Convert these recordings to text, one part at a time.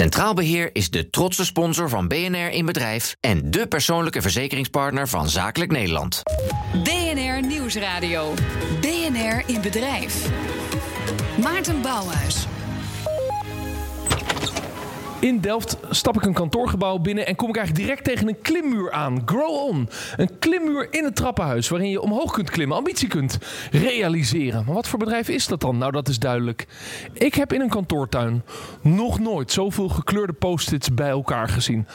Centraal Beheer is de trotse sponsor van BNR in Bedrijf en de persoonlijke verzekeringspartner van Zakelijk Nederland. BNR Nieuwsradio. BNR in Bedrijf. Maarten Bouwhuis. In Delft stap ik een kantoorgebouw binnen en kom ik eigenlijk direct tegen een klimmuur aan. Grow On. Een klimmuur in het trappenhuis waarin je omhoog kunt klimmen, ambitie kunt realiseren. Maar wat voor bedrijf is dat dan? Nou, dat is duidelijk. Ik heb in een kantoortuin nog nooit zoveel gekleurde post-its bij elkaar gezien.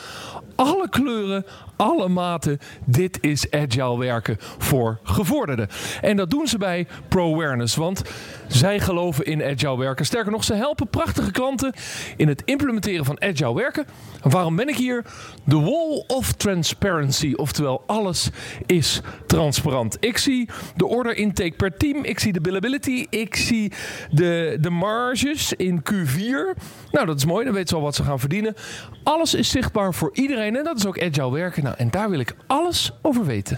Alle kleuren, alle maten. Dit is agile werken voor gevorderden. En dat doen ze bij ProAwareness, want zij geloven in agile werken. Sterker nog, ze helpen prachtige klanten in het implementeren van agile werken. En waarom ben ik hier? The wall of transparency, oftewel alles is transparant. Ik zie de order intake per team, ik zie de billability, ik zie de, de marges in Q4. Nou, dat is mooi, dan weten ze al wat ze gaan verdienen. Alles is zichtbaar voor iedereen en dat is ook agile werken. Nou, en daar wil ik alles over weten.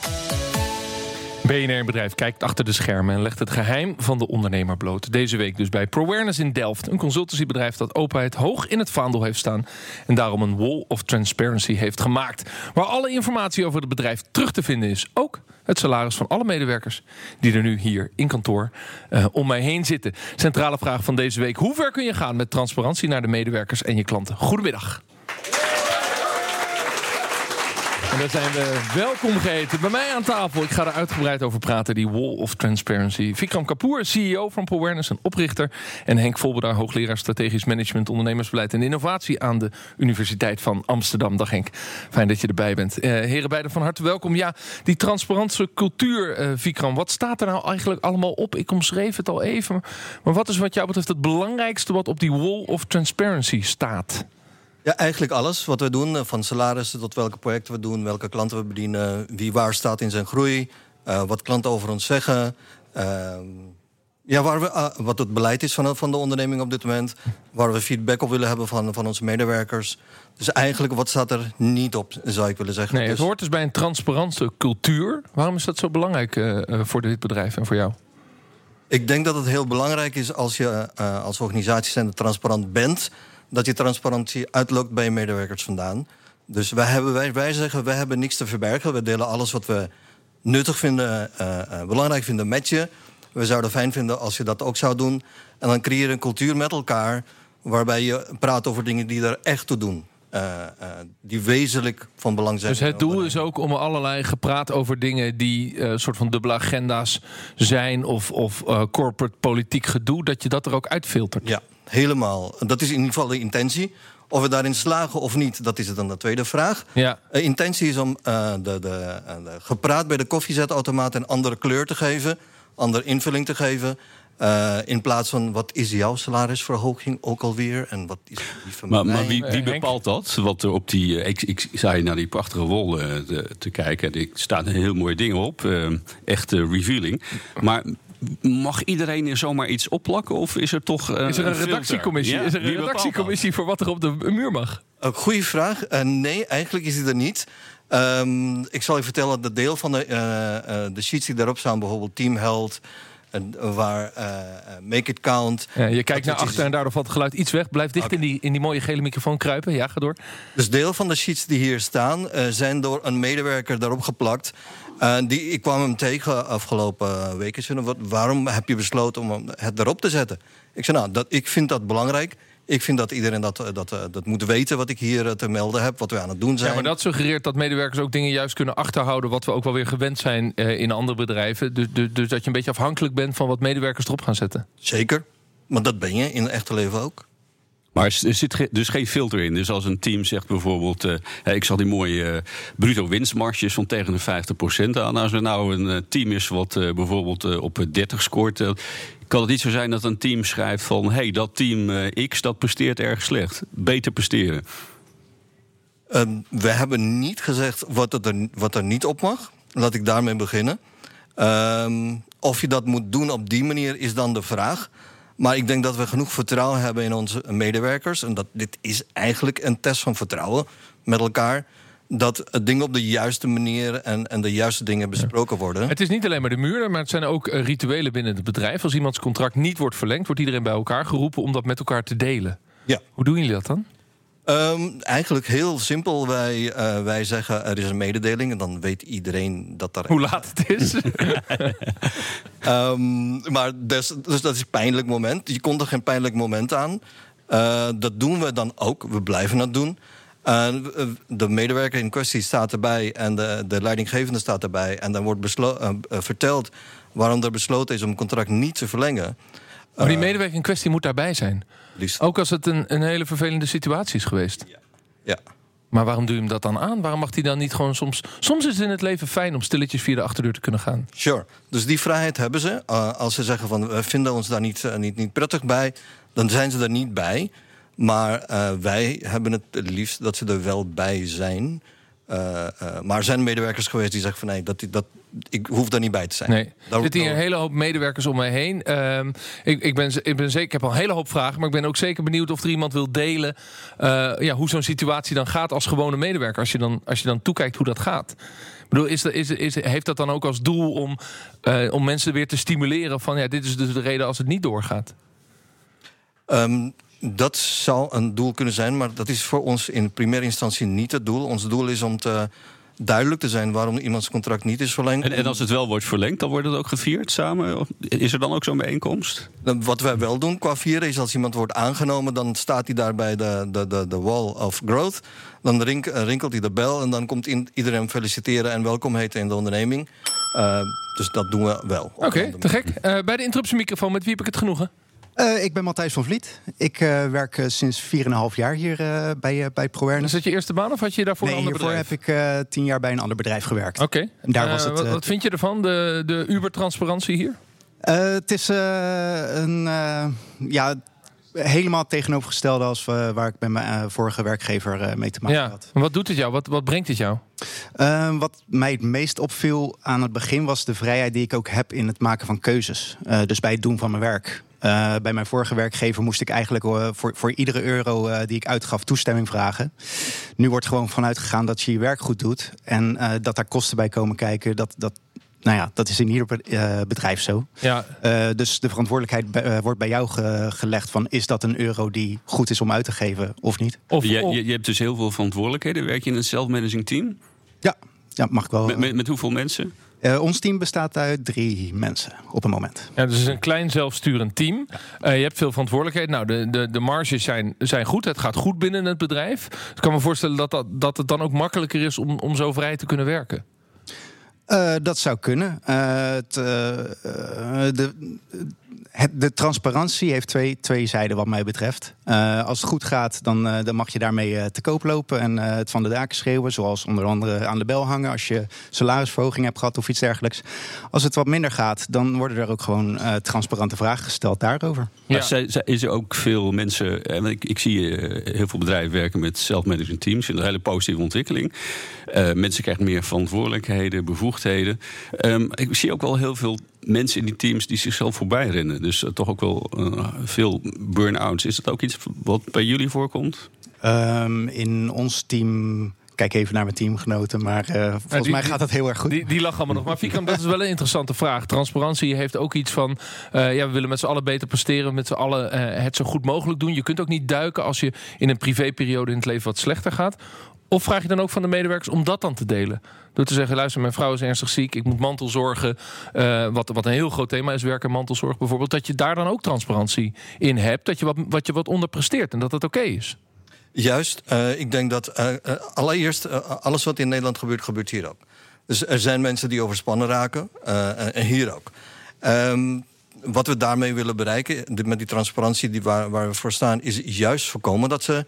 BNR Bedrijf kijkt achter de schermen en legt het geheim van de ondernemer bloot. Deze week dus bij ProAwareness in Delft. Een consultancybedrijf dat openheid hoog in het vaandel heeft staan. En daarom een wall of transparency heeft gemaakt. Waar alle informatie over het bedrijf terug te vinden is. Ook het salaris van alle medewerkers die er nu hier in kantoor uh, om mij heen zitten. Centrale vraag van deze week. Hoe ver kun je gaan met transparantie naar de medewerkers en je klanten? Goedemiddag. En daar zijn we welkom geheten. Bij mij aan tafel, ik ga er uitgebreid over praten, die Wall of Transparency. Vikram Kapoor, CEO van ProAwareness en oprichter. En Henk Volbedaar, hoogleraar strategisch management, ondernemersbeleid en innovatie aan de Universiteit van Amsterdam. Dag Henk, fijn dat je erbij bent. Uh, heren beiden van harte welkom. Ja, die transparante cultuur, uh, Vikram, wat staat er nou eigenlijk allemaal op? Ik omschreef het al even, maar wat is wat jou betreft het belangrijkste wat op die Wall of Transparency staat? Ja, eigenlijk alles wat we doen. Van salarissen tot welke projecten we doen, welke klanten we bedienen, wie waar staat in zijn groei, uh, wat klanten over ons zeggen. Uh, ja, waar we, uh, wat het beleid is van, van de onderneming op dit moment. Waar we feedback op willen hebben van, van onze medewerkers. Dus eigenlijk, wat staat er niet op, zou ik willen zeggen. Nee, het dus, hoort dus bij een transparante cultuur. Waarom is dat zo belangrijk voor dit bedrijf en voor jou? Ik denk dat het heel belangrijk is als je als organisatie zijn transparant bent dat je transparantie uitlokt bij medewerkers vandaan. Dus wij, hebben, wij, wij zeggen, wij hebben niks te verbergen. We delen alles wat we nuttig vinden, uh, belangrijk vinden met je. We zouden fijn vinden als je dat ook zou doen. En dan creëer een cultuur met elkaar... waarbij je praat over dingen die er echt toe doen. Uh, die wezenlijk van belang zijn. Dus het doel is ook om allerlei gepraat over dingen die uh, soort van dubbele agenda's zijn of, of corporate politiek gedoe, dat je dat er ook uitfiltert. Ja, helemaal. Dat is in ieder geval de intentie. Of we daarin slagen of niet, dat is dan de tweede vraag. Ja. De intentie is om de, de, de, gepraat bij de koffiezetautomaat een andere kleur te geven, andere invulling te geven. Uh, in plaats van wat is jouw salarisverhoging ook alweer en wat is die van maar, maar wie, wie, bepaalt dat? Wat er op die, ik, ik zei naar die prachtige wol uh, te, te, kijken. Er staan heel mooie dingen op, uh, echt revealing. Maar mag iedereen er zomaar iets opplakken? Of is er toch. Uh, is er een, een redactiecommissie? Ja, is er een redactiecommissie voor wat er op de muur mag? Uh, goeie vraag. Uh, nee, eigenlijk is die er niet. Um, ik zal je vertellen dat deel van de, de sheets die daarop staan, bijvoorbeeld Team Health. Waar Make It Count. Ja, je kijkt naar achter en daardoor valt het geluid iets weg. Blijf dicht okay. in, die, in die mooie gele microfoon kruipen. Ja, ga door. Dus deel van de sheets die hier staan zijn door een medewerker daarop geplakt. Uh, die, ik kwam hem tegen afgelopen weken. Zei, wat, waarom heb je besloten om het erop te zetten? Ik zei, nou, dat, ik vind dat belangrijk. Ik vind dat iedereen dat, dat, dat moet weten wat ik hier te melden heb, wat we aan het doen zijn. Ja, maar dat suggereert dat medewerkers ook dingen juist kunnen achterhouden... wat we ook wel weer gewend zijn in andere bedrijven. Dus, dus, dus dat je een beetje afhankelijk bent van wat medewerkers erop gaan zetten. Zeker, maar dat ben je in het echte leven ook. Maar er zit dus geen filter in. Dus als een team zegt bijvoorbeeld... Uh, ik zal die mooie uh, bruto winstmarges van tegen de 50% aan. Als er nou een uh, team is wat bijvoorbeeld op 30 scoort... kan het niet zo zijn dat een team schrijft van... hey, dat team X dat presteert erg slecht. Beter presteren. Um, we hebben niet gezegd wat er, wat er niet op mag. Laat ik daarmee beginnen. Um, of je dat moet doen op die manier is dan de vraag... Maar ik denk dat we genoeg vertrouwen hebben in onze medewerkers. En dat dit is eigenlijk een test van vertrouwen met elkaar dat dingen op de juiste manier en, en de juiste dingen besproken worden. Het is niet alleen maar de muren, maar het zijn ook rituelen binnen het bedrijf. Als iemands contract niet wordt verlengd, wordt iedereen bij elkaar geroepen om dat met elkaar te delen. Ja. Hoe doen jullie dat dan? Ehm, eigenlijk heel simpel. Wij, eh, wij zeggen er is een mededeling en dan weet iedereen dat daar. Hoe laat het is? Ehm, maar dus, dus dat is een pijnlijk moment. Je komt er geen pijnlijk moment aan. Eh, dat doen we dan ook. We blijven dat doen. Uh, de medewerker in kwestie staat erbij en de, de leidinggevende staat erbij. En dan wordt verteld waarom er besloten is om het contract niet te verlengen. Maar die medewerker in kwestie moet daarbij zijn. Liefst. Ook als het een, een hele vervelende situatie is geweest. Ja. ja. Maar waarom doe je hem dat dan aan? Waarom mag hij dan niet gewoon soms... Soms is het in het leven fijn om stilletjes via de achterdeur te kunnen gaan. Sure. Dus die vrijheid hebben ze. Uh, als ze zeggen van we vinden ons daar niet, uh, niet, niet prettig bij... dan zijn ze er niet bij. Maar uh, wij hebben het liefst dat ze er wel bij zijn... Maar er zijn medewerkers geweest die zeggen van nee, dat, dat, ik hoef daar niet bij te zijn. Nee. Er zitten hier een hele hoop medewerkers om mij heen. Uh, ik, ik, ben, ik ben zeker, ik heb al een hele hoop vragen, maar ik ben ook zeker benieuwd of er iemand wil delen uh, ja, hoe zo'n situatie dan gaat als gewone medewerker. Als je dan, als je dan toekijkt hoe dat gaat. Ik bedoel, is, is, is, heeft dat dan ook als doel om, uh, om mensen weer te stimuleren van ja, dit is dus de reden als het niet doorgaat? Um, dat zou een doel kunnen zijn, maar dat is voor ons in primaire instantie niet het doel. Ons doel is om te duidelijk te zijn waarom iemands contract niet is verlengd. En, en, als het wel wordt verlengd, dan wordt het ook gevierd samen? Is er dan ook zo'n bijeenkomst? Wat wij wel doen qua vieren is als iemand wordt aangenomen... dan staat hij daar bij de, de, de, de wall of growth. Dan rink, rinkelt hij de bel en dan komt in, iedereen feliciteren... en welkom heten in de onderneming. Uh, dus dat doen we wel. Oké, okay, te gek. Uh, bij de interruptiemicrofoon, met wie heb ik het genoegen? Uh, ik ben Matthijs van Vliet. Ik uh, werk uh, sinds 4,5 jaar hier bij, bij ProAwareness. Is dat je eerste baan of had je daarvoor nee, een ander bedrijf? Nee, hiervoor heb ik tien jaar bij een ander bedrijf gewerkt. Oké. Okay. Daar was het. Wat, wat, vind je ervan, de, de Uber-transparantie hier? het is een... ja, helemaal tegenovergestelde als waar ik bij mijn vorige werkgever mee te maken ja. had. Wat doet het jou? Wat, wat brengt het jou? Wat mij het meest opviel aan het begin was de vrijheid die ik ook heb in het maken van keuzes. Dus bij het doen van mijn werk. Uh, bij mijn vorige werkgever moest ik eigenlijk uh, voor, voor iedere euro uh, die ik uitgaf toestemming vragen. Nu wordt gewoon vanuit gegaan dat je je werk goed doet en dat daar kosten bij komen kijken. Dat, dat, nou ja, dat is in ieder bedrijf zo. Ja. dus de verantwoordelijkheid wordt bij jou ge gelegd van is dat een euro die goed is om uit te geven of niet? Of, je, je, je hebt dus heel veel verantwoordelijkheden. Werk je in een self-managing team? Ja, ja mag ik wel. Met, met, met hoeveel mensen? Uh, ons team bestaat uit drie mensen op een moment. Ja, dus het is een klein zelfsturend team. Uh, je hebt veel verantwoordelijkheid. Nou, de, de, de marges zijn, zijn goed. Het gaat goed binnen het bedrijf. Dus ik kan me voorstellen dat, dat, dat het dan ook makkelijker is om, om zo vrij te kunnen werken. Uh, dat zou kunnen. het, de, het, de transparantie heeft twee, twee zijden wat mij betreft. Uh, als het goed gaat, dan, uh, dan mag je daarmee uh, te koop lopen en het van de daken schreeuwen. Zoals onder andere aan de bel hangen als je salarisverhoging hebt gehad of iets dergelijks. Als het wat minder gaat, dan worden er ook gewoon transparante vragen gesteld daarover. Ja. Ja. Is er ook veel mensen, ik, ik zie heel veel bedrijven werken met self-management teams. Een hele positieve ontwikkeling. mensen krijgen meer verantwoordelijkheden, bevoegdheden. Um, ik zie ook wel heel veel mensen in die teams die zichzelf voorbij rennen. Dus uh, toch ook wel uh, veel burn-outs. Is dat ook iets wat bij jullie voorkomt? Um, in ons team kijk even naar mijn teamgenoten, maar uh, volgens ja, die, mij gaat dat heel erg goed. Die, die lachen allemaal nog. Maar Vikram, dat is wel een interessante vraag. Transparantie heeft ook iets van, uh, ja, we willen met z'n allen beter presteren, met z'n allen uh, het zo goed mogelijk doen. Je kunt ook niet duiken als je in een privéperiode in het leven wat slechter gaat. Of vraag je dan ook van de medewerkers om dat dan te delen? Door te zeggen, luister, mijn vrouw is ernstig ziek, ik moet mantelzorgen. Uh, wat, wat een heel groot thema is, werken mantelzorg bijvoorbeeld. Dat je daar dan ook transparantie in hebt. Dat je wat, wat, je wat onderpresteert en dat dat oké is. Juist, uh, ik denk dat uh, allereerst, alles wat in Nederland gebeurt, gebeurt hier ook. Dus er zijn mensen die overspannen raken, en hier ook. Um, wat we daarmee willen bereiken, met die transparantie die waar we voor staan, is juist voorkomen dat ze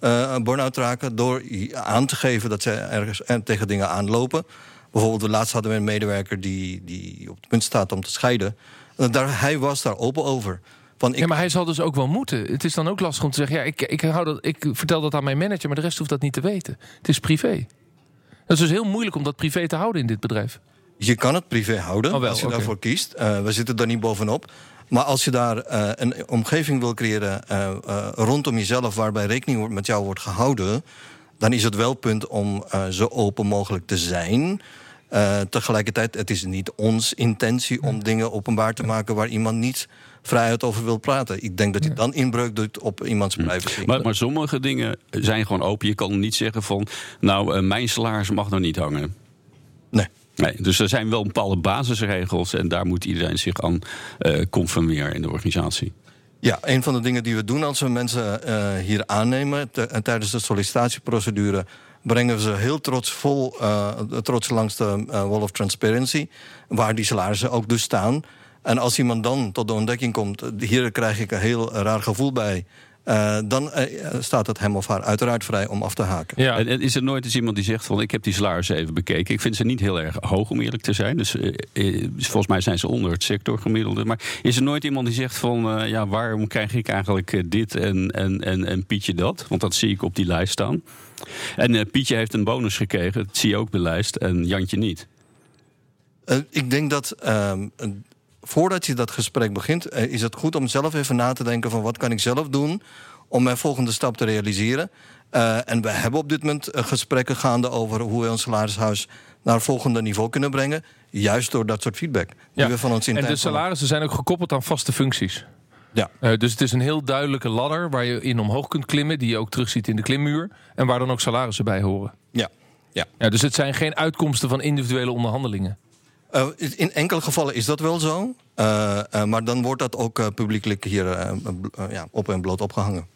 uh, burn-out raken door aan te geven dat ze ergens tegen dingen aanlopen. Bijvoorbeeld, laatst hadden we een medewerker die, die op het punt staat om te scheiden. En daar, hij was daar open over. Van, ik... Ja, maar hij zal dus ook wel moeten. Het is dan ook lastig om te zeggen: ja, ik, ik, hou dat, ik vertel dat aan mijn manager, maar de rest hoeft dat niet te weten. Het is privé. Dat is dus heel moeilijk om dat privé te houden in dit bedrijf. Je kan het privé houden oh, wel, als je okay. daarvoor kiest. Uh, we zitten daar niet bovenop. Maar als je daar uh, een omgeving wil creëren uh, uh, rondom jezelf... waarbij rekening met jou wordt gehouden... dan is het wel punt om zo open mogelijk te zijn... Tegelijkertijd, het is niet ons intentie om dingen openbaar te maken waar iemand niet vrijheid over wil praten. Ik denk dat je dan inbreuk doet op iemands privacy. Maar, maar sommige dingen zijn gewoon open. Je kan niet zeggen van, nou, mijn salaris mag nou niet hangen. Nee. Dus er zijn wel bepaalde basisregels en daar moet iedereen zich aan uh, conformeren in de organisatie. Ja, een van de dingen die we doen als we mensen uh, hier aannemen te, tijdens de sollicitatieprocedure brengen we ze heel trots, vol, trots langs de Wall of Transparency, waar die salarissen ook dus staan. En als iemand dan tot de ontdekking komt, hier krijg ik een heel raar gevoel bij. Uh, dan uh, staat het hem of haar uiteraard vrij om af te haken. Ja. En, is er nooit eens iemand die zegt van ik heb die salarissen even bekeken. Ik vind ze niet heel erg hoog om eerlijk te zijn. Dus uh, volgens mij zijn ze onder het sectorgemiddelde. Maar is er nooit iemand die zegt van ja, waarom krijg ik eigenlijk dit en, en, en, en Pietje dat? Want dat zie ik op die lijst staan. En Pietje heeft een bonus gekregen, dat zie je ook op de lijst, en Jantje niet. ik denk dat ehm, voordat je dat gesprek begint, is het goed om zelf even na te denken van wat kan ik zelf doen om mijn volgende stap te realiseren. Uh, en we hebben op dit moment gesprekken gaande over hoe we ons salarishuis naar het volgende niveau kunnen brengen. Juist door dat soort feedback. Die we van ons in en de salarissen zijn ook gekoppeld aan vaste functies. Ja. Uh, dus het is een heel duidelijke ladder waar je in omhoog kunt klimmen, die je ook terugziet in de klimmuur. En waar dan ook salarissen bij horen. Ja. Ja. ja dus het zijn geen uitkomsten van individuele onderhandelingen. Uh, in enkele gevallen is dat wel zo. Uh, uh, maar dan wordt dat ook publiekelijk hier ja, op en bloot opgehangen.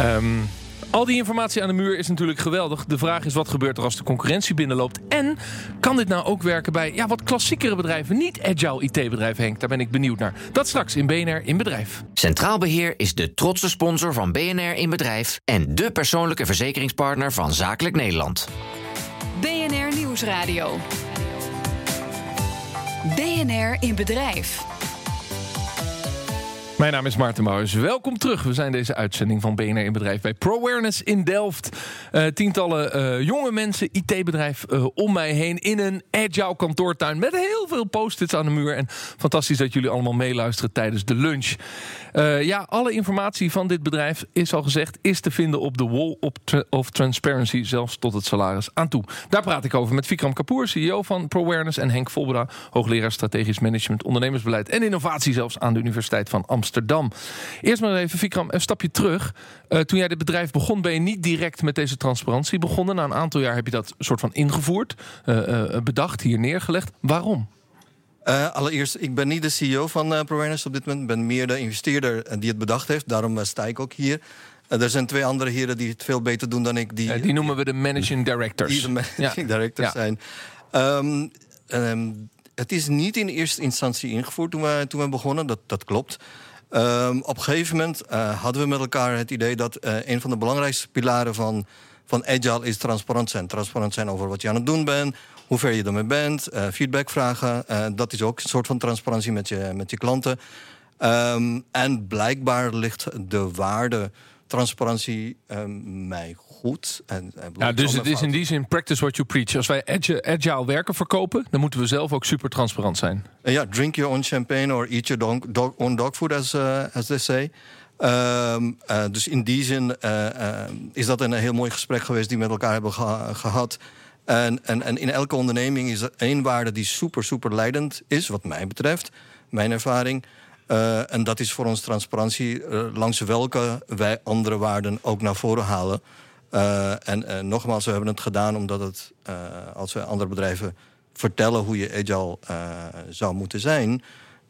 Um, al die informatie aan de muur is natuurlijk geweldig. De vraag is wat gebeurt er als de concurrentie binnenloopt? En kan dit nou ook werken bij ja, wat klassiekere bedrijven, niet agile IT-bedrijven, Henk? Daar ben ik benieuwd naar. Dat straks in BNR in Bedrijf. Centraal Beheer is de trotse sponsor van BNR in Bedrijf en de persoonlijke verzekeringspartner van Zakelijk Nederland. BNR Nieuwsradio. BNR in Bedrijf. Mijn naam is Maarten Bouwers. Welkom terug. We zijn deze uitzending van BNR in Bedrijf bij ProAwareness in Delft. Uh, tientallen uh, jonge mensen, IT-bedrijf uh, om mij heen... in een agile kantoortuin met heel veel post-its aan de muur. En fantastisch dat jullie allemaal meeluisteren tijdens de lunch. ja, alle informatie van dit bedrijf, is al gezegd... is te vinden op de Wall of Transparency, zelfs tot het salaris aan toe. Daar praat ik over met Vikram Kapoor, CEO van ProAwareness... en Henk Volbera, hoogleraar strategisch management, ondernemersbeleid... en innovatie zelfs aan de Universiteit van Amsterdam. Amsterdam. Eerst maar even, Vikram, een stapje terug. Uh, toen jij dit bedrijf begon, ben je niet direct met deze transparantie begonnen. Na een aantal jaar heb je dat soort van ingevoerd, uh, uh, bedacht, hier neergelegd. Waarom? allereerst, ik ben niet de CEO van uh, ProAwareness op dit moment. Ik ben meer de investeerder die het bedacht heeft. Daarom sta ik ook hier. er zijn twee andere heren die het veel beter doen dan ik. Die, die noemen we de managing directors. Die de managing ja. directors ja. zijn. Um, um, het is niet in eerste instantie ingevoerd toen we, toen we begonnen, dat, dat klopt. Um, op een gegeven moment uh, hadden we met elkaar het idee dat uh, een van de belangrijkste pilaren van, van Agile is transparant zijn. Transparant zijn over wat je aan het doen bent, hoe ver je ermee bent, uh, feedback vragen. dat is ook een soort van transparantie met je, met je klanten. Um, en blijkbaar ligt de waarde transparantie um, mij goed. En, en ja, dus het is in die zin practice what you preach. Als wij agile, agile werken verkopen, dan moeten we zelf ook super transparant zijn. Uh, ja, drink your own champagne or eat your dog, dog, own dog food, as, uh, as they say. Um, uh, dus in die zin is dat een heel mooi gesprek geweest die we met elkaar hebben ge gehad. En, en, en in elke onderneming is er één waarde die super, super leidend is, wat mij betreft, mijn ervaring. Uh, en dat is voor ons transparantie, uh, langs welke wij andere waarden ook naar voren halen. Uh, en nogmaals, we hebben het gedaan omdat het, als we andere bedrijven vertellen hoe je agile zou moeten zijn,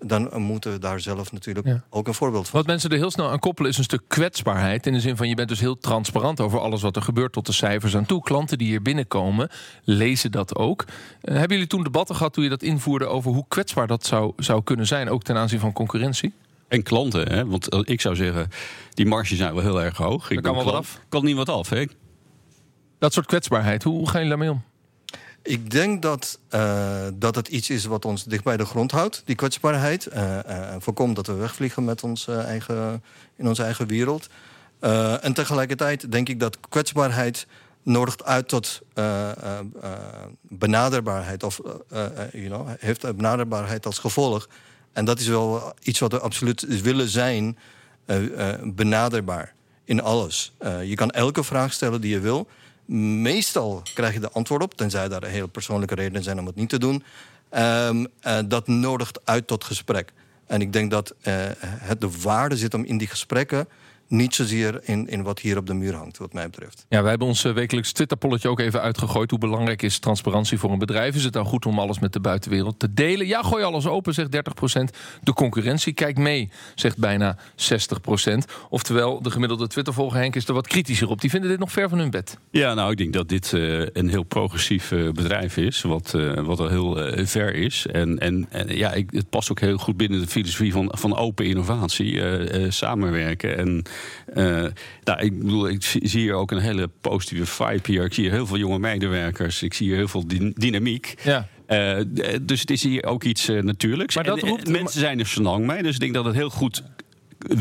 dan moeten we daar zelf natuurlijk ja. ook een voorbeeld van. Wat mensen er heel snel aan koppelen is een stuk kwetsbaarheid. In de zin van je bent dus heel transparant over alles wat er gebeurt tot de cijfers aan toe. Klanten die hier binnenkomen lezen dat ook. Uh, hebben jullie toen debatten gehad toen je dat invoerde over hoe kwetsbaar dat zou, zou kunnen zijn, ook ten aanzien van concurrentie? En klanten, hè? want ik zou zeggen, die marges zijn wel heel erg hoog. Ik kan wel wat af. Kan niet wat af, hè? Dat soort kwetsbaarheid, hoe, hoe gaan jullie daarmee om? Ik denk dat, uh, dat het iets is wat ons dicht bij de grond houdt, die kwetsbaarheid. Uh, voorkomt dat we wegvliegen met ons, eigen, in onze eigen wereld. en tegelijkertijd denk ik dat kwetsbaarheid nodigt uit tot benaderbaarheid. Of you know, heeft benaderbaarheid als gevolg. En dat is wel iets wat we absoluut willen zijn, benaderbaar in alles. je kan elke vraag stellen die je wil Meestal krijg je de antwoord op, tenzij daar heel persoonlijke redenen zijn om het niet te doen. Ehm, eh, dat nodigt uit tot gesprek. En ik denk dat eh, het de waarde zit om in die gesprekken niet zozeer in, in wat hier op de muur hangt, wat mij betreft. Ja, wij hebben ons eh, wekelijks Twitterpolletje ook even uitgegooid. Hoe belangrijk is transparantie voor een bedrijf? Is het dan goed om alles met de buitenwereld te delen? Ja, gooi alles open, zegt 30%. De concurrentie kijkt mee, zegt bijna 60%. Oftewel, de gemiddelde Twittervolger Henk is er wat kritischer op. Die vinden dit nog ver van hun bed. Ja, nou, ik denk dat dit uh, een heel progressief uh, bedrijf is, wat, uh, wat al heel ver is. En, en, en ja, ik, het past ook heel goed binnen de filosofie van, van open innovatie, samenwerken en uh, nou, ik bedoel, ik zie hier ook een hele positieve vibe hier. Ik zie hier heel veel jonge medewerkers. Ik zie hier heel veel dynamiek. Ja. Uh, dus het is hier ook iets uh, natuurlijks. Maar dat roept... mensen zijn er zo lang mee. Dus ik denk dat het heel goed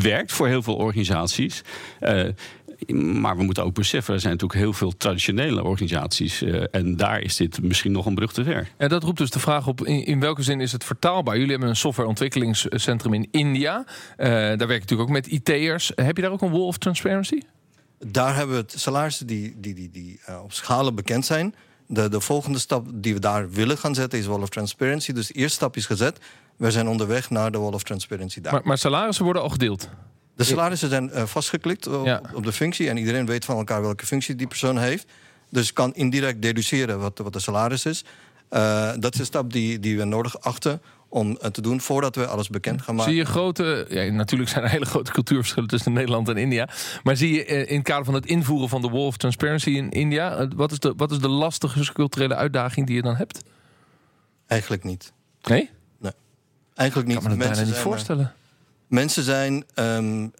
werkt voor heel veel organisaties. Uh, maar we moeten ook beseffen, er zijn natuurlijk heel veel traditionele organisaties. Uh, en daar is dit misschien nog een brug te ver. Ja, dat roept dus de vraag op, in, in welke zin is het vertaalbaar? Jullie hebben een softwareontwikkelingscentrum in India. Uh, daar werk je natuurlijk ook met IT'ers. Heb je daar ook een wall of transparency? Daar hebben we het salarissen die, die, die, die uh, op schalen bekend zijn. De, de volgende stap die we daar willen gaan zetten is Wall of Transparency. Dus de eerste stap is gezet. We zijn onderweg naar de Wall of Transparency daar. Maar, maar salarissen worden al gedeeld? De salarissen zijn uh, vastgeklikt op, ja. op, de functie. En iedereen weet van elkaar welke functie die persoon heeft. Dus kan indirect deduceren wat, wat de salaris is. Uh, dat is een stap die, die we nodig achten om uh, te doen voordat we alles bekend gaan maken. Zie je grote, ja, natuurlijk zijn er hele grote cultuurverschillen tussen Nederland en India. Maar zie je in het kader van het invoeren van de Wall of Transparency in India, wat is de, wat is de lastige culturele uitdaging die je dan hebt? Eigenlijk niet. Nee? Nee. Eigenlijk niet. Ik kan me dat bijna niet voorstellen. Mensen zijn. Um,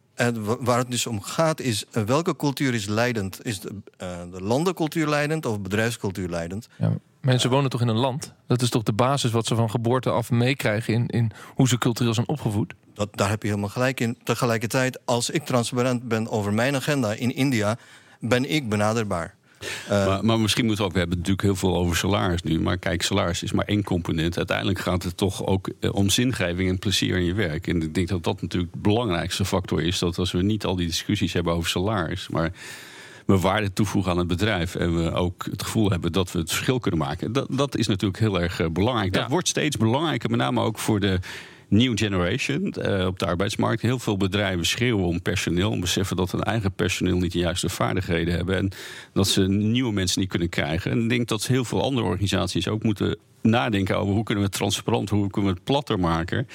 waar het dus om gaat, is uh, welke cultuur is leidend? Is de, uh, de landencultuur leidend of bedrijfscultuur leidend? Ja, mensen wonen toch in een land? Dat is toch de basis wat ze van geboorte af meekrijgen in, in hoe ze cultureel zijn opgevoed? Dat, daar heb je helemaal gelijk in. Tegelijkertijd, als ik transparant ben over mijn agenda in India, ben ik benaderbaar. Uh, maar, maar, misschien moeten we ook, we hebben natuurlijk heel veel over salaris nu. Maar kijk, salaris is maar één component. Uiteindelijk gaat het toch ook uh, om zingeving en plezier in je werk. En ik denk dat dat natuurlijk de belangrijkste factor is. Dat als we niet al die discussies hebben over salaris, maar we waarde toevoegen aan het bedrijf. En we ook het gevoel hebben dat we het verschil kunnen maken. Dat, dat is natuurlijk heel erg uh, belangrijk. Ja. Dat wordt steeds belangrijker, met name ook voor de new generation uh, op de arbeidsmarkt. Heel veel bedrijven schreeuwen om personeel. Om beseffen dat hun eigen personeel niet de juiste vaardigheden hebben. En dat ze nieuwe mensen niet kunnen krijgen. En ik denk dat heel veel andere organisaties ook moeten nadenken over hoe kunnen we het transparant, hoe kunnen we het platter maken.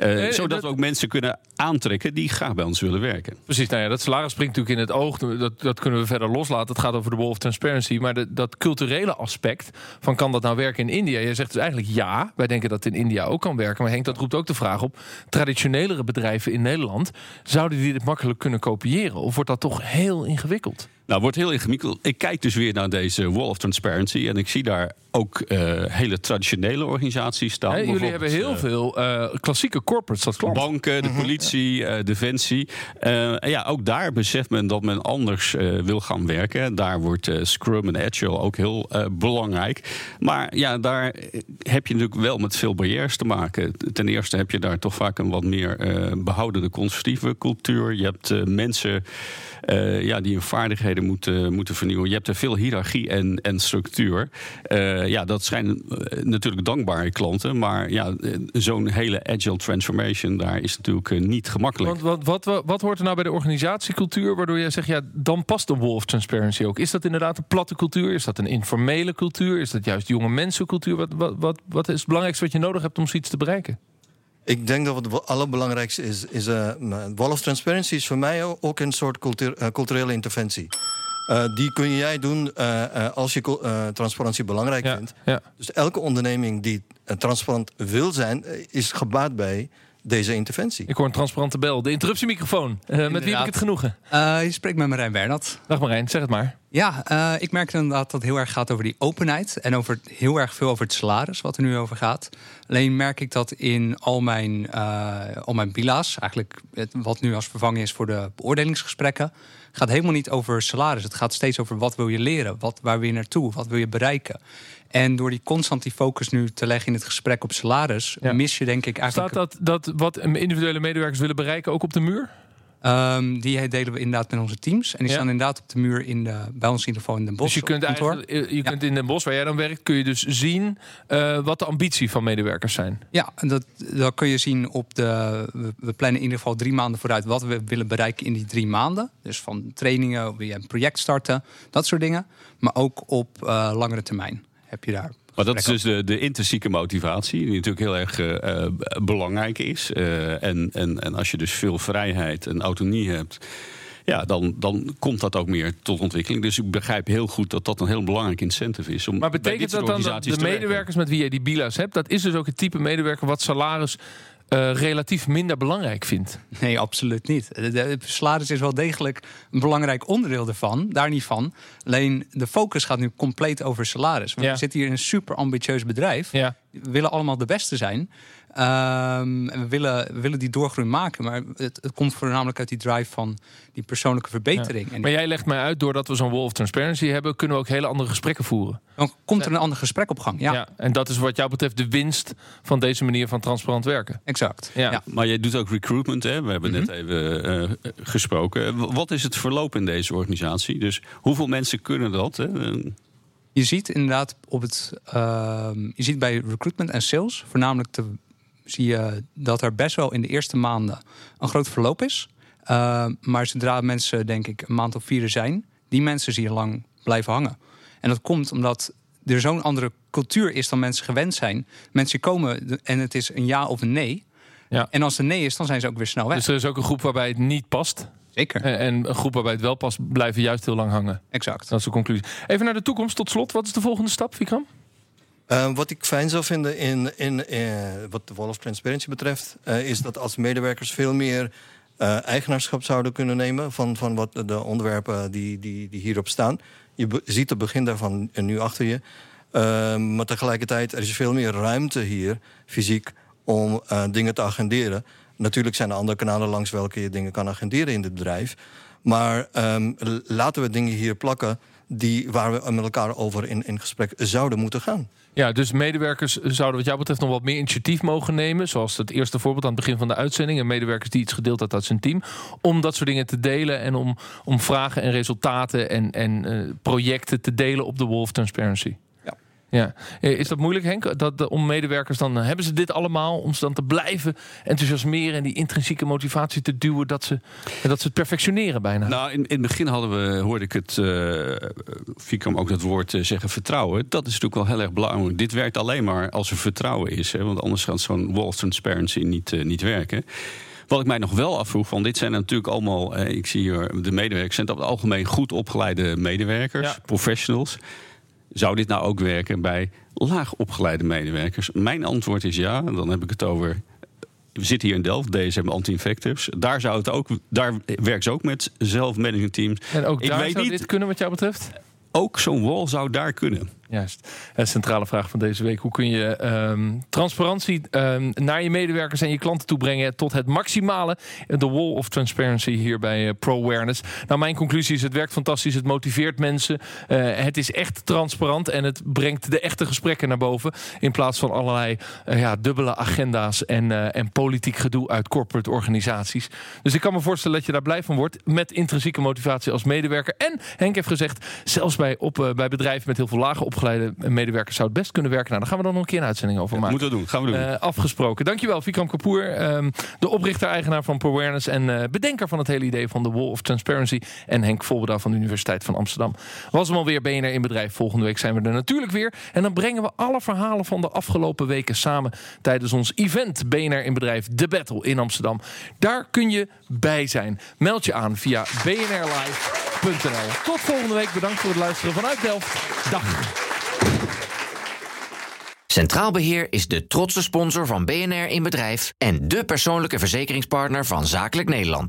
Nee, zodat dat... we ook mensen kunnen aantrekken die graag bij ons willen werken. Precies, nou ja, dat salaris springt natuurlijk in het oog. Dat, dat kunnen we verder loslaten. Het gaat over de Wall of Transparency. Maar de, dat culturele aspect van kan dat nou werken in India? Je zegt dus eigenlijk ja. Wij denken dat het in India ook kan werken. Maar Henk, dat roept ook de vraag op. Traditionelere bedrijven in Nederland, zouden die dit makkelijk kunnen kopiëren? Of wordt dat toch heel ingewikkeld? Nou, wordt heel ingewikkeld. Ik kijk dus weer naar deze Wall of Transparency. En ik zie daar ook uh, hele traditionele organisaties staan. Hey, jullie hebben heel uh, veel uh, klassieke corporates als klant. Banken, de politie, uh, defensie. ja, ook daar beseft men dat men anders wil gaan werken. Daar wordt Scrum en Agile ook heel belangrijk. Maar ja, daar heb je natuurlijk wel met veel barrières te maken. Ten eerste heb je daar toch vaak een wat meer behoudende conservatieve cultuur. Je hebt mensen ja, die hun vaardigheden moeten, moeten vernieuwen. Je hebt er veel hiërarchie en, en structuur. Uh, ja, dat zijn natuurlijk dankbare klanten. Maar ja, zo'n hele agile transformation, daar is natuurlijk niet gemakkelijk. Want wat, wat, wat hoort er nou bij de organisatiecultuur, waardoor jij zegt, ja, dan past de Wall of Transparency ook? Is dat inderdaad een platte cultuur? Is dat een informele cultuur? Is dat juist jonge mensencultuur? Wat, wat, wat, wat is het belangrijkste wat je nodig hebt om zoiets te bereiken? Ik denk dat het allerbelangrijkste is, is uh, Wall of Transparency is voor mij ook een soort uh, culturele interventie. Uh, die kun jij doen als je transparantie belangrijk ja, vindt. Ja. Dus elke onderneming die transparant wil zijn, is gebaat bij deze interventie. Ik hoor een transparante bel. De interruptiemicrofoon. Uh, met wie heb ik het genoegen? Uh, je spreekt met Marijn Bernat. Dag Marijn, zeg het maar. Ja, uh, ik merk inderdaad dat het heel erg gaat over die openheid. En over heel erg veel over het salaris, wat er nu over gaat. Alleen merk ik dat in al mijn, al mijn bila's, eigenlijk wat nu als vervanging is voor de beoordelingsgesprekken, gaat helemaal niet over salaris. Het gaat steeds over wat wil je leren, wat, waar wil je naartoe, wat wil je bereiken. En door die constant die focus nu te leggen in het gesprek op salaris, ja. mis je denk ik eigenlijk. Staat dat, dat wat individuele medewerkers willen bereiken ook op de muur? Ehm, die delen we inderdaad met onze teams. En die Ja. staan inderdaad op de muur in de, bij ons in ieder geval in Den Bosch. Dus je kunt, eigenlijk, je Ja. kunt in Den Bosch, waar jij dan werkt, kun je dus zien eh, wat de ambitie van medewerkers zijn. Ja, en dat, dat kun je zien op de. We, we plannen in ieder geval drie maanden vooruit wat we willen bereiken in die drie maanden. Dus van trainingen, wil je een project starten, dat soort dingen. Maar ook op eh, langere termijn heb je daar. Maar dat is dus de, de intrinsieke motivatie, die natuurlijk heel erg eh, eh, belangrijk is. Eh, en, en, en als je dus veel vrijheid en autonomie hebt, ja, dan, dan komt dat ook meer tot ontwikkeling. Dus ik begrijp heel goed dat dat een heel belangrijk incentive is. Om Maar betekent dat dan dat de medewerkers met wie je die bila's hebt, dat is dus ook het type medewerker wat salaris eh, relatief minder belangrijk vindt? Nee, absoluut niet. De, de salaris is wel degelijk een belangrijk onderdeel ervan, daar niet van. Alleen de focus gaat nu compleet over salaris. Want Ja. We zitten hier in een super ambitieus bedrijf. Ja. We willen allemaal de beste zijn. Ehm, en we willen, we willen die doorgroei maken. Maar het, het komt voornamelijk uit die drive van die persoonlijke verbetering. En Maar jij legt mij uit, doordat we zo'n wall of transparency hebben, kunnen we ook hele andere gesprekken voeren. dan komt er een ander gesprek op gang. Ja, En dat is wat jou betreft de winst van deze manier van transparant werken. exact. Ja. Ja. Maar jij doet ook recruitment, hè? we hebben net Mhm. even eh, gesproken. Wat is het verloop in deze organisatie? Dus hoeveel mensen kunnen dat? Hè? Je ziet inderdaad op het. ehm, je ziet bij recruitment en sales voornamelijk te, zie je dat er best wel in de eerste maanden een groot verloop is. Ehm, maar zodra mensen, denk ik, een maand of vier er zijn, die mensen zie je lang blijven hangen. En dat komt omdat er zo'n andere cultuur is dan mensen gewend zijn. Mensen komen en het is een ja of een nee. Ja. En als het nee is, dan zijn ze ook weer snel weg. Dus er is ook een groep waarbij het niet past. Zeker, En en een groep waarbij het wel past, blijven juist heel lang hangen. exact. Dat is de conclusie. Even naar de toekomst. Tot slot, wat is de volgende stap, Vikram? Eh, wat ik fijn zou vinden in, in, eh, wat de Wall of Transparency betreft, eh, is dat als medewerkers veel meer eh, eigenaarschap zouden kunnen nemen van, van wat de, de onderwerpen die, die, die hierop staan. Je ziet het begin daarvan nu achter je. Eh, maar tegelijkertijd, er is veel meer ruimte hier, fysiek, om dingen te agenderen. Natuurlijk zijn er andere kanalen langs welke je dingen kan agenderen in dit bedrijf. Maar ehm, laten we dingen hier plakken die, waar we met elkaar over in, in gesprek zouden moeten gaan. Ja, dus medewerkers zouden wat jou betreft nog wat meer initiatief mogen nemen. Zoals het eerste voorbeeld aan het begin van de uitzending. En medewerkers die iets gedeeld had uit zijn team. Om dat soort dingen te delen. En om, om vragen en resultaten en, en eh, projecten te delen op de Wall of Transparency. Ja. Eh, Is dat moeilijk, Henk? Dat, dat- om medewerkers dan eh, hebben ze dit allemaal om ze dan te blijven enthousiasmeren en die intrinsieke motivatie te duwen dat ze, dat ze het perfectioneren bijna. Nou, in, in het begin hadden we, hoorde ik het, Vikram ook dat woord zeggen, vertrouwen. Dat is natuurlijk wel heel erg belangrijk. Dit werkt alleen maar als er vertrouwen is. Hè, want anders gaat zo'n wall of transparency niet, niet werken. Wat ik mij nog wel afvroeg, van dit zijn natuurlijk allemaal, eh, ik zie hier de medewerkers, zijn het algemeen goed opgeleide medewerkers, Ja. professionals. Zou dit nou ook werken bij laag opgeleide medewerkers? Mijn antwoord is ja. Dan heb ik het over. We zitten hier in Delft, DSM Anti-Infectives. Daar, zou het ook, daar werken ze ook met zelfmanagement teams. en ook ik daar weet zou niet- dit kunnen wat jou betreft? Ook zo'n wall zou daar kunnen. Juist. De centrale vraag van deze week. Hoe kun je ehm, transparantie ehm, naar je medewerkers en je klanten toe brengen tot het maximale? De wall of transparency hier bij eh, ProAwareness. Nou, mijn conclusie is het werkt fantastisch. Het motiveert mensen. Eh, het is echt transparant en het brengt de echte gesprekken naar boven. In plaats van allerlei eh, ja, dubbele agenda's en, eh, en politiek gedoe uit corporate organisaties. Dus ik kan me voorstellen dat je daar blij van wordt. Met intrinsieke motivatie als medewerker. En Henk heeft gezegd, zelfs bij, op, eh, bij bedrijven met heel veel lage opgeleide medewerkers zou het best kunnen werken. Nou, daar gaan we dan nog een keer een uitzending over maken. Moeten we doen, gaan we doen. Eh, afgesproken. Dankjewel, Vikram Kapoor, ehm, de oprichter-eigenaar van ProAwareness en eh, bedenker van het hele idee van de Wall of Transparency. En Henk Volberda van de Universiteit van Amsterdam. Was hem alweer BNR in bedrijf. Volgende week zijn we er natuurlijk weer. En dan brengen we alle verhalen van de afgelopen weken samen tijdens ons event BNR in bedrijf The Battle in Amsterdam. Daar kun je bij zijn. Meld je aan via Tot volgende week. Bedankt voor het luisteren vanuit Delft. Dag. Centraal Beheer is de trotse sponsor van BNR in bedrijf en de persoonlijke verzekeringspartner van Zakelijk Nederland.